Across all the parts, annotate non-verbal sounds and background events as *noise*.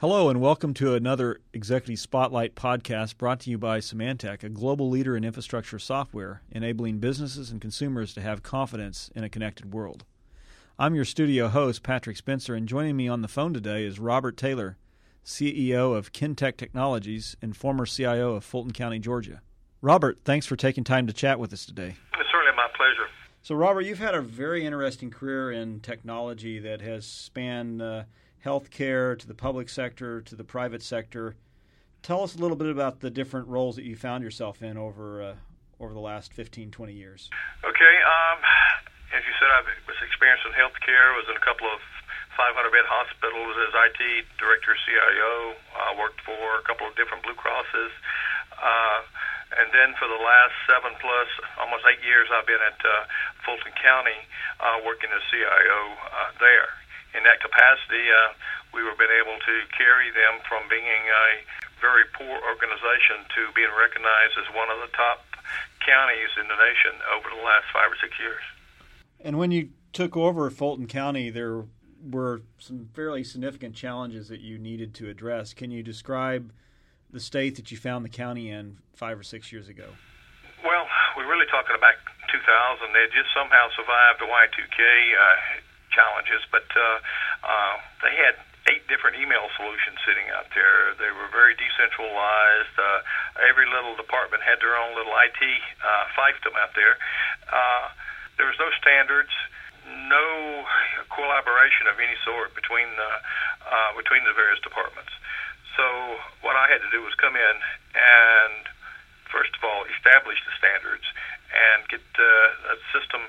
Hello, and welcome to another Executive Spotlight podcast brought to you by Symantec, a global leader in infrastructure software, enabling businesses and consumers to have confidence in a connected world. I'm your studio host, Patrick Spencer, and joining me on the phone today is Robert Taylor, CEO of KennTech Technologies and former CIO of Fulton County, Georgia. Robert, thanks for taking time to chat with us today. It's certainly my pleasure. So, Robert, you've had a very interesting career in technology that has spanned uh, healthcare to the public sector to the private sector. Tell us a little bit about the different roles that you found yourself in over uh, over the last 15, 20 years. Okay. Um, as you said, I was experienced in healthcare. Was in a couple of 500 bed hospitals as IT director, CIO. I worked for a couple of different Blue Crosses. Uh, and then for the last seven plus, almost eight years, I've been at uh, Fulton County uh, working as CIO uh, there. In that capacity, uh, we were been able to carry them from being a very poor organization to being recognized as one of the top counties in the nation over the last five or six years. And when you took over Fulton County, there were some fairly significant challenges that you needed to address. Can you describe the state that you found the county in five or six years ago? Well, we're really talking about 2000. They just somehow survived the Y2K uh, challenges, but uh, uh, they had eight different email solutions sitting out there. They were very decentralized. Uh, every little department had their own little IT uh, fiefdom out there. Uh, there was no standards, no collaboration of any sort between the uh, between the various departments. So what I had to do was come in and first of all establish the standards and get uh, a system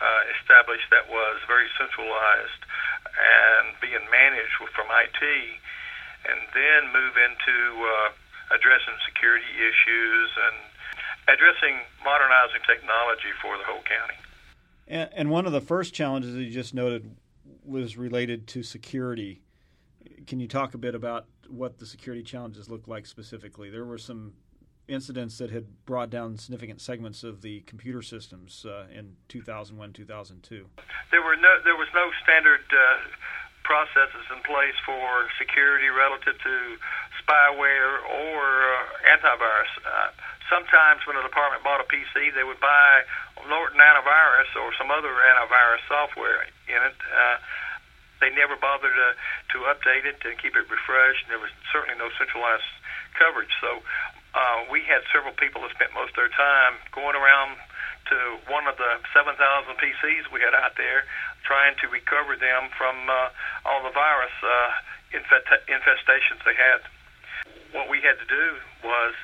uh, established that was very centralized and being managed from IT, and then move into uh, addressing security issues and addressing modernizing technology for the whole county. And, and one of the first challenges that you just noted was related to security. Can you talk a bit about what the security challenges look like specifically? There were some incidents that had brought down significant segments of the computer systems uh, in 2001, 2002. There were no, there was no standard uh, processes in place for security relative to spyware or uh, antivirus. Uh, sometimes when a department bought a PC, they would buy Norton antivirus or some other antivirus software in it. Uh, they never bothered to, to update it and keep it refreshed. And there was certainly no centralized coverage. So uh, we had several people that spent most of their time going around to one of the 7,000 PCs we had out there, trying to recover them from uh, all the virus uh, infest- infestations they had. What we had to do was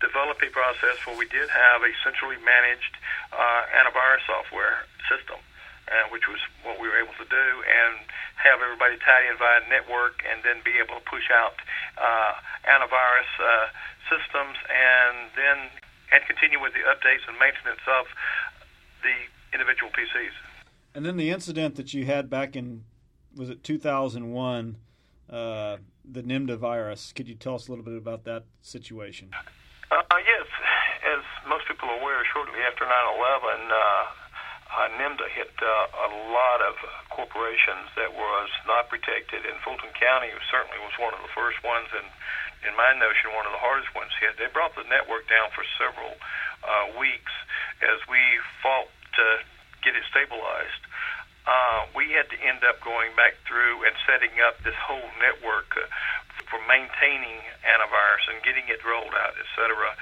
develop a process where we did have a centrally managed uh, antivirus software system, uh, which was what we were able to do, and have everybody tied in via network, and then be able to push out uh, antivirus uh, systems, and then and continue with the updates and maintenance of the individual PCs. And then the incident that you had back in was it 2001, uh, the NIMDA virus. Could you tell us a little bit about that situation? Uh, yes, as most people are aware, shortly after 9/11, uh, uh, NIMDA hit uh, a lot of corporations that was not protected, and Fulton County certainly was one of the first ones, and in my notion, one of the hardest ones hit. They brought the network down for several uh, weeks as we fought to get it stabilized. Uh, we had to end up going back through and setting up this whole network uh, for maintaining antivirus and getting it rolled out, et cetera.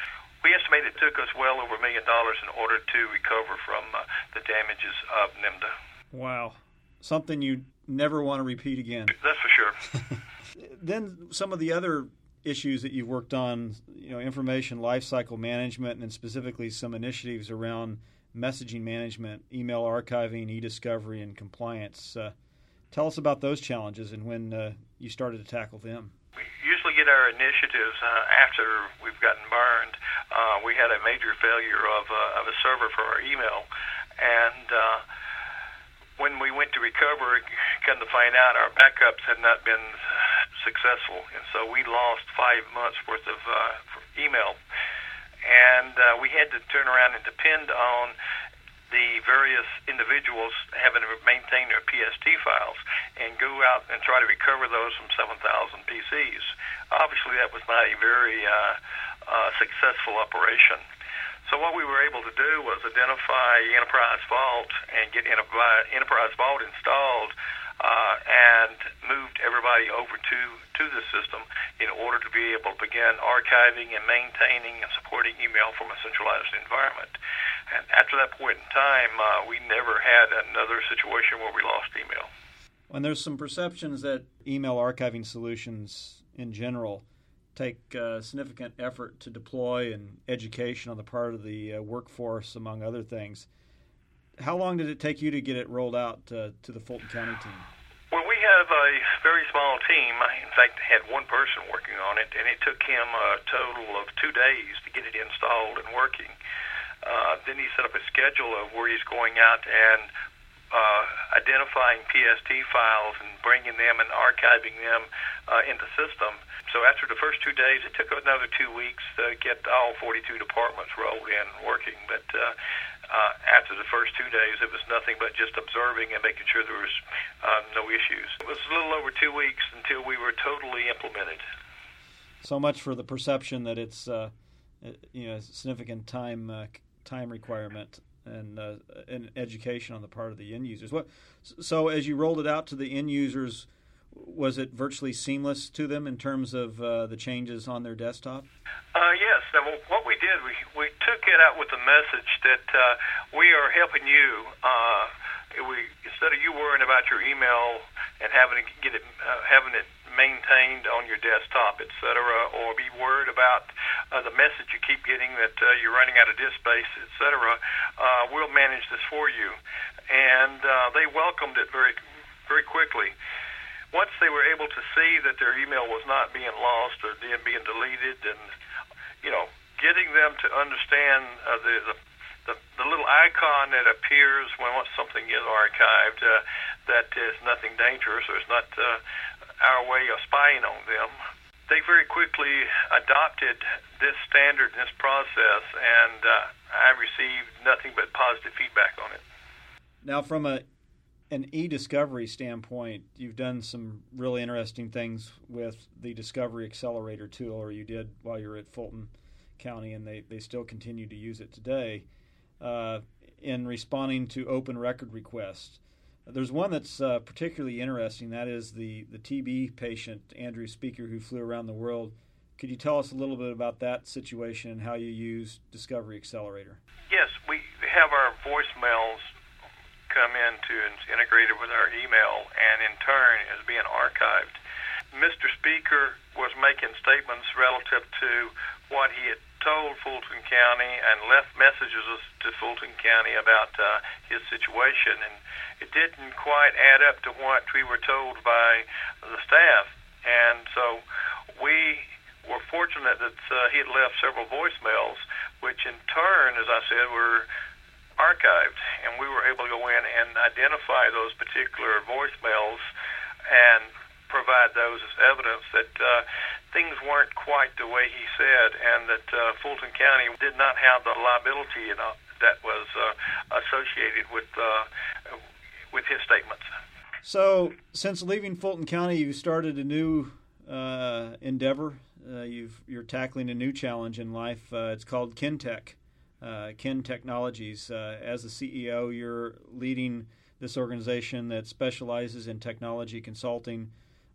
We estimate it took us well over a million dollars in order to recover from uh, the damages of NIMDA. Wow. Something you never want to repeat again. That's for sure. *laughs* then some of the other issues that you've worked on, you know, information lifecycle management, and specifically some initiatives around messaging management, email archiving, e-discovery, and compliance. Uh, tell us about those challenges and when uh, you started to tackle them. We usually get our initiatives uh, after we've gotten burned. Uh, we had a major failure of, uh, of a server for our email, and uh, when we went to recover, come to find out our backups had not been successful, and so we lost five months worth of uh, email, and uh, we had to turn around and depend on the various individuals having to maintain their PST files and go out and try to recover those from 7,000 PCs. Obviously, that was not a very uh, uh, successful operation. So what we were able to do was identify Enterprise Vault and get Enterprise Vault installed uh, and moved everybody over to, to the system in order to be able to begin archiving and maintaining and supporting email from a centralized environment. And after that point in time, uh, we never had another situation where we lost email. And there's some perceptions that email archiving solutions in general take uh, significant effort to deploy and education on the part of the uh, workforce, among other things. How long did it take you to get it rolled out uh, to the Fulton County team? Well, we have a very small team. I, in fact, had one person working on it, and it took him a total of two days to get it installed and working. Uh, then he set up a schedule of where he's going out and uh, identifying PST files and bringing them and archiving them uh, in the system. So after the first two days, it took another two weeks to get all 42 departments rolled in and working. But uh, uh, after the first two days, it was nothing but just observing and making sure there was um, no issues. It was a little over two weeks until we were totally implemented. So much for the perception that it's uh, you know significant time uh, time requirement and uh, and education on the part of the end users. What so as you rolled it out to the end users, was it virtually seamless to them in terms of uh, the changes on their desktop? Uh, yes. what we did, we we took it out with the message that uh, we are helping you. Uh, we instead of you worrying about your email and having to get it uh, having it maintained on your desktop, etc., or be worried about uh, the message you keep getting that uh, you're running out of disk space, etc., uh, we'll manage this for you. And uh, they welcomed it very, very quickly. Once they were able to see that their email was not being lost or being deleted, and you know, getting them to understand uh, the, the the, the little icon that appears when once something is archived, uh, that is nothing dangerous or it's not uh, our way of spying on them. They very quickly adopted this standard, this process, and uh, I received nothing but positive feedback on it. Now, from a an e-discovery standpoint, you've done some really interesting things with the Discovery Accelerator tool, or you did while you were at Fulton County, and they, they still continue to use it today uh, in responding to open record requests. There's one that's uh, particularly interesting. That is the, the TB patient, Andrew Speaker, who flew around the world. Could you tell us a little bit about that situation and how you use Discovery Accelerator? Yes, we have our voicemails come into and integrated with our email, and in turn is being archived. Mr. Speaker was making statements relative to what he had told Fulton County and left messages to Fulton County about uh, his situation, and it didn't quite add up to what we were told by the staff. And so we were fortunate that uh, he had left several voicemails, which in turn, as I said, were archived, and we were able to go in and identify those particular voicemails and provide those as evidence that uh, things weren't quite the way he said, and that uh, Fulton County did not have the liability that was uh, associated with uh, with his statements. So, since leaving Fulton County, you started a new uh, endeavor. Uh, you are tackling a new challenge in life. Uh, it's called KennTech, Kenn Technologies. As the CEO, you're leading this organization that specializes in technology consulting,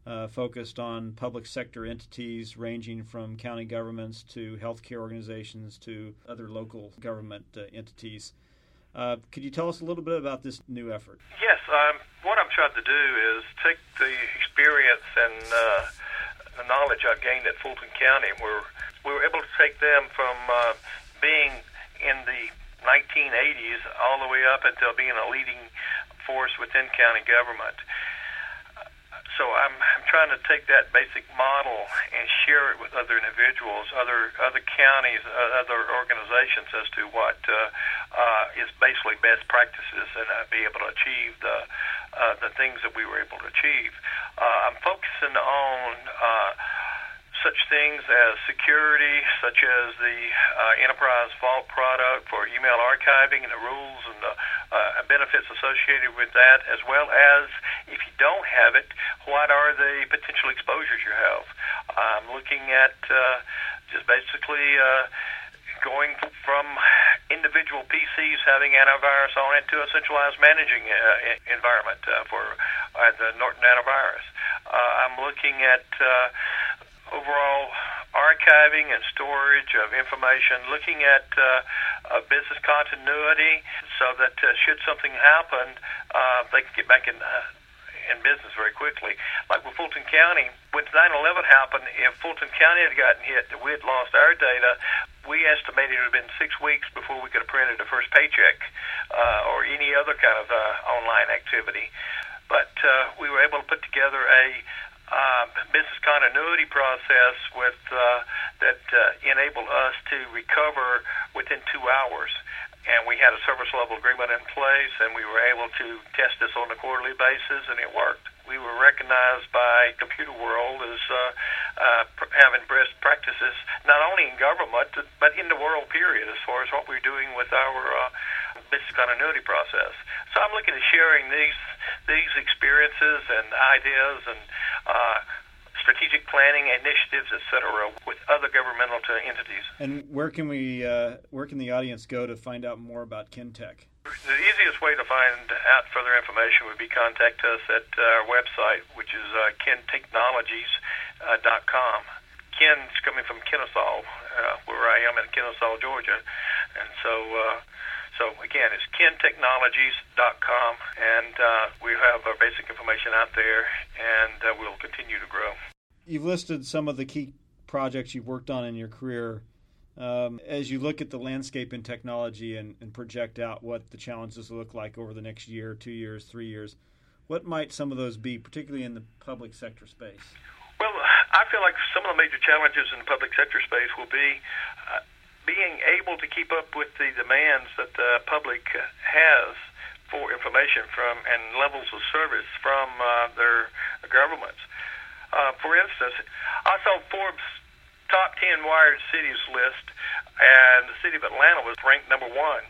uh, focused on public sector entities ranging from county governments to healthcare organizations to other local government entities. Uh, could you tell us a little bit about this new effort? Yes. Um, what I'm trying to do is take the experience and uh, the knowledge I've gained at Fulton County. We're, we were able to take them from uh, being in the 1980s all the way up until being a leading force within county government so I'm, I'm trying to take that basic model and share it with other individuals, other other counties, uh, other organizations as to what uh, uh, is basically best practices and uh, be able to achieve the uh, the things that we were able to achieve. Uh, I'm focusing on uh, such things as security, such as the uh, enterprise vault product for email archiving and the rules and the uh, benefits associated with that, as well as if you don't have it, what are the potential exposures you have. I'm looking at uh, just basically. Uh, going from individual PCs having antivirus on it to a centralized managing uh, environment uh, for uh, the Norton antivirus. Uh, I'm looking at uh, overall archiving and storage of information, looking at uh, uh, business continuity so that uh, should something happen, uh, they can get back in. Uh, in business very quickly. Like with Fulton County, when 9/11 happened, if Fulton County had gotten hit, we had lost our data. We estimated it would have been six weeks before we could have printed the first paycheck uh, or any other kind of uh, online activity. But uh, we were able to put together a uh, business continuity process with uh, that uh, enabled us to recover within two hours. And we had a service level agreement in place, and we were able to test this on a quarterly basis, and it worked. We were recognized by Computer World as uh, uh, having best practices, not only in government, but in the world period, as far as what we're doing with our uh, business continuity process. So I'm looking at sharing these these experiences and ideas and uh, strategic planning initiatives, et cetera, with other governmental entities. And where can we, uh, where can the audience go to find out more about KennTech? The easiest way to find out further information would be contact us at our website, which is uh, kenntechnologies.com. Kenn's coming from Kennesaw, uh, where I am in Kennesaw, Georgia, and so uh, so again, it's kenntechnologies.com, and uh, we have our basic information out there, and uh, we'll continue to grow. You've listed some of the key projects you've worked on in your career. Um, as you look at the landscape in technology and, and, project out what the challenges look like over the next year, two years, three years, what might some of those be, particularly in the public sector space? Well, I feel like some of the major challenges in the public sector space will be uh, being able to keep up with the demands that the public has for information from and levels of service from uh, their governments. Uh, for instance, I saw Forbes' top 10 wired cities list, and the city of Atlanta was ranked number one,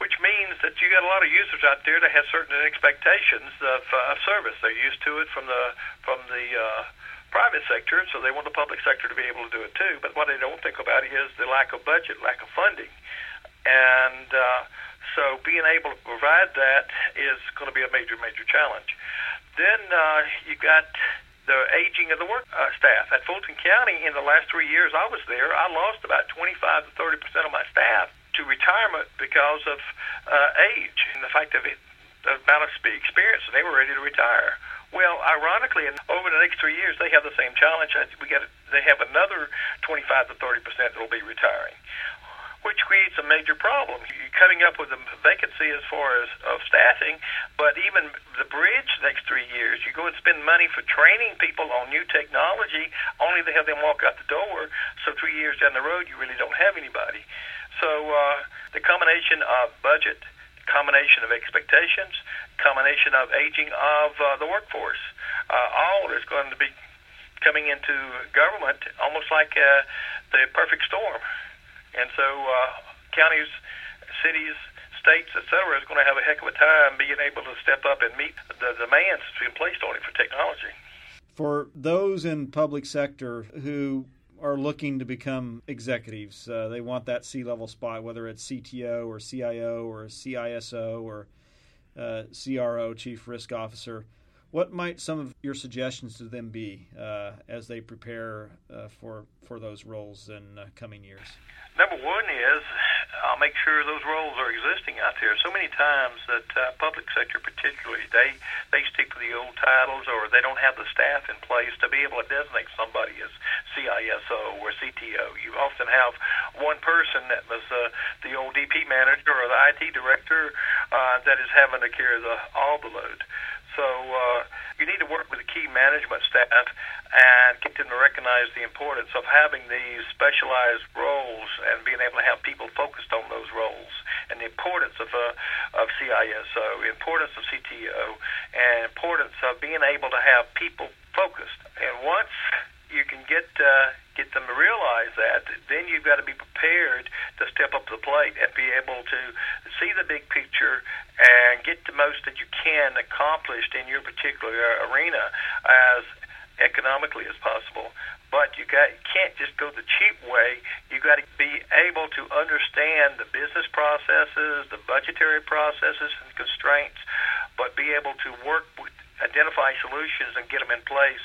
which means that you got a lot of users out there that have certain expectations of, uh, of service. They're used to it from the from the uh, private sector, so they want the public sector to be able to do it too. But what they don't think about is the lack of budget, lack of funding, and uh, so being able to provide that is going to be a major, major challenge. Then uh, you got the aging of the work uh, staff at Fulton County. In the last three years I was there, I lost about 25 to 30 percent of my staff to retirement because of uh, age and the fact of it, the amount of experience, and they were ready to retire. Well, ironically, and over the next three years, they have the same challenge. We got they have another 25 to 30 percent that will be retiring, which creates a major problem. You're coming up with a vacancy as far as of staffing, but even the bridge next three years, you go and spend money for training people on new technology, only to have them walk out the door. So three years down the road, you really don't have anybody. So uh, the combination of budget combination of expectations, combination of aging of uh, the workforce. Uh, all is going to be coming into government almost like uh, the perfect storm. And so uh, counties, cities, states, etc., is going to have a heck of a time being able to step up and meet the demands that's being placed on it for technology. For those in public sector who are looking to become executives. Uh, they want that C level spot, whether it's CTO or CIO or CISO or uh, CRO, Chief Risk Officer. What might some of your suggestions to them be uh, as they prepare uh, for for those roles in uh, coming years? Number one is I'll make sure those roles are existing out there. So many times that uh, public sector, particularly, they they stick to the old titles or they don't have the staff in place to be able to designate somebody as CISO or CTO. You often have one person that was uh, the old DP manager or the IT director uh, that is having to carry the all the load. So uh, you need to work with the key management staff and get them to recognize the importance of having these specialized roles and being able to have people focused on those roles and the importance of uh, of CISO, the importance of CTO, and importance of being able to have people focused. And once you can get uh, get them to realize that, then you've got to be prepared to step up to the plate and be able to see the big picture and get the most that you can accomplished in your particular arena as economically as possible. But you got can't just go the cheap way. You got to be able to understand the business processes, the budgetary processes and constraints, but be able to work with identify solutions and get them in place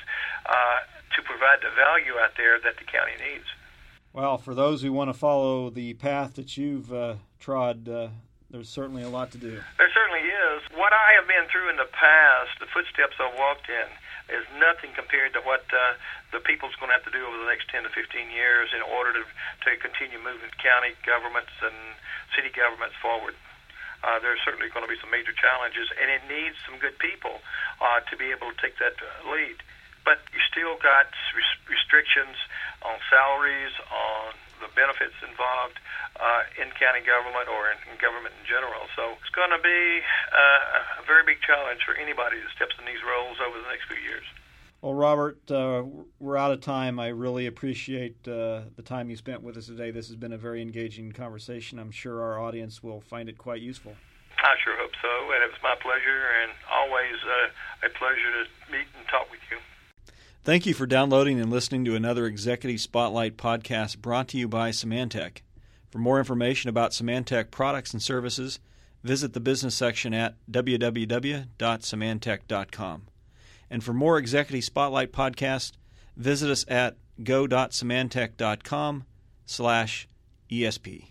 uh, to provide the value out there that the county needs. Well, for those who want to follow the path that you've uh, trod, uh, there's certainly a lot to do. There certainly is. What I have been through in the past, the footsteps I've walked in, is nothing compared to what uh, the people's going to have to do over the next 10 to 15 years in order to, to continue moving county governments and city governments forward. Uh, there's certainly going to be some major challenges, and it needs some good people uh, to be able to take that uh, lead but you still got restrictions on salaries, on the benefits involved uh, in county government or in, in government in general. So it's going to be uh, a very big challenge for anybody that steps in these roles over the next few years. Well, Robert, uh, we're out of time. I really appreciate uh, the time you spent with us today. This has been a very engaging conversation. I'm sure our audience will find it quite useful. I sure hope so, and it was my pleasure, and always uh, a pleasure to meet and talk with you. Thank you for downloading and listening to another Executive Spotlight podcast brought to you by Symantec. For more information about Symantec products and services, visit the business section at www.symantec.com. And for more Executive Spotlight podcasts, visit us at go.symantec.com slash ESP.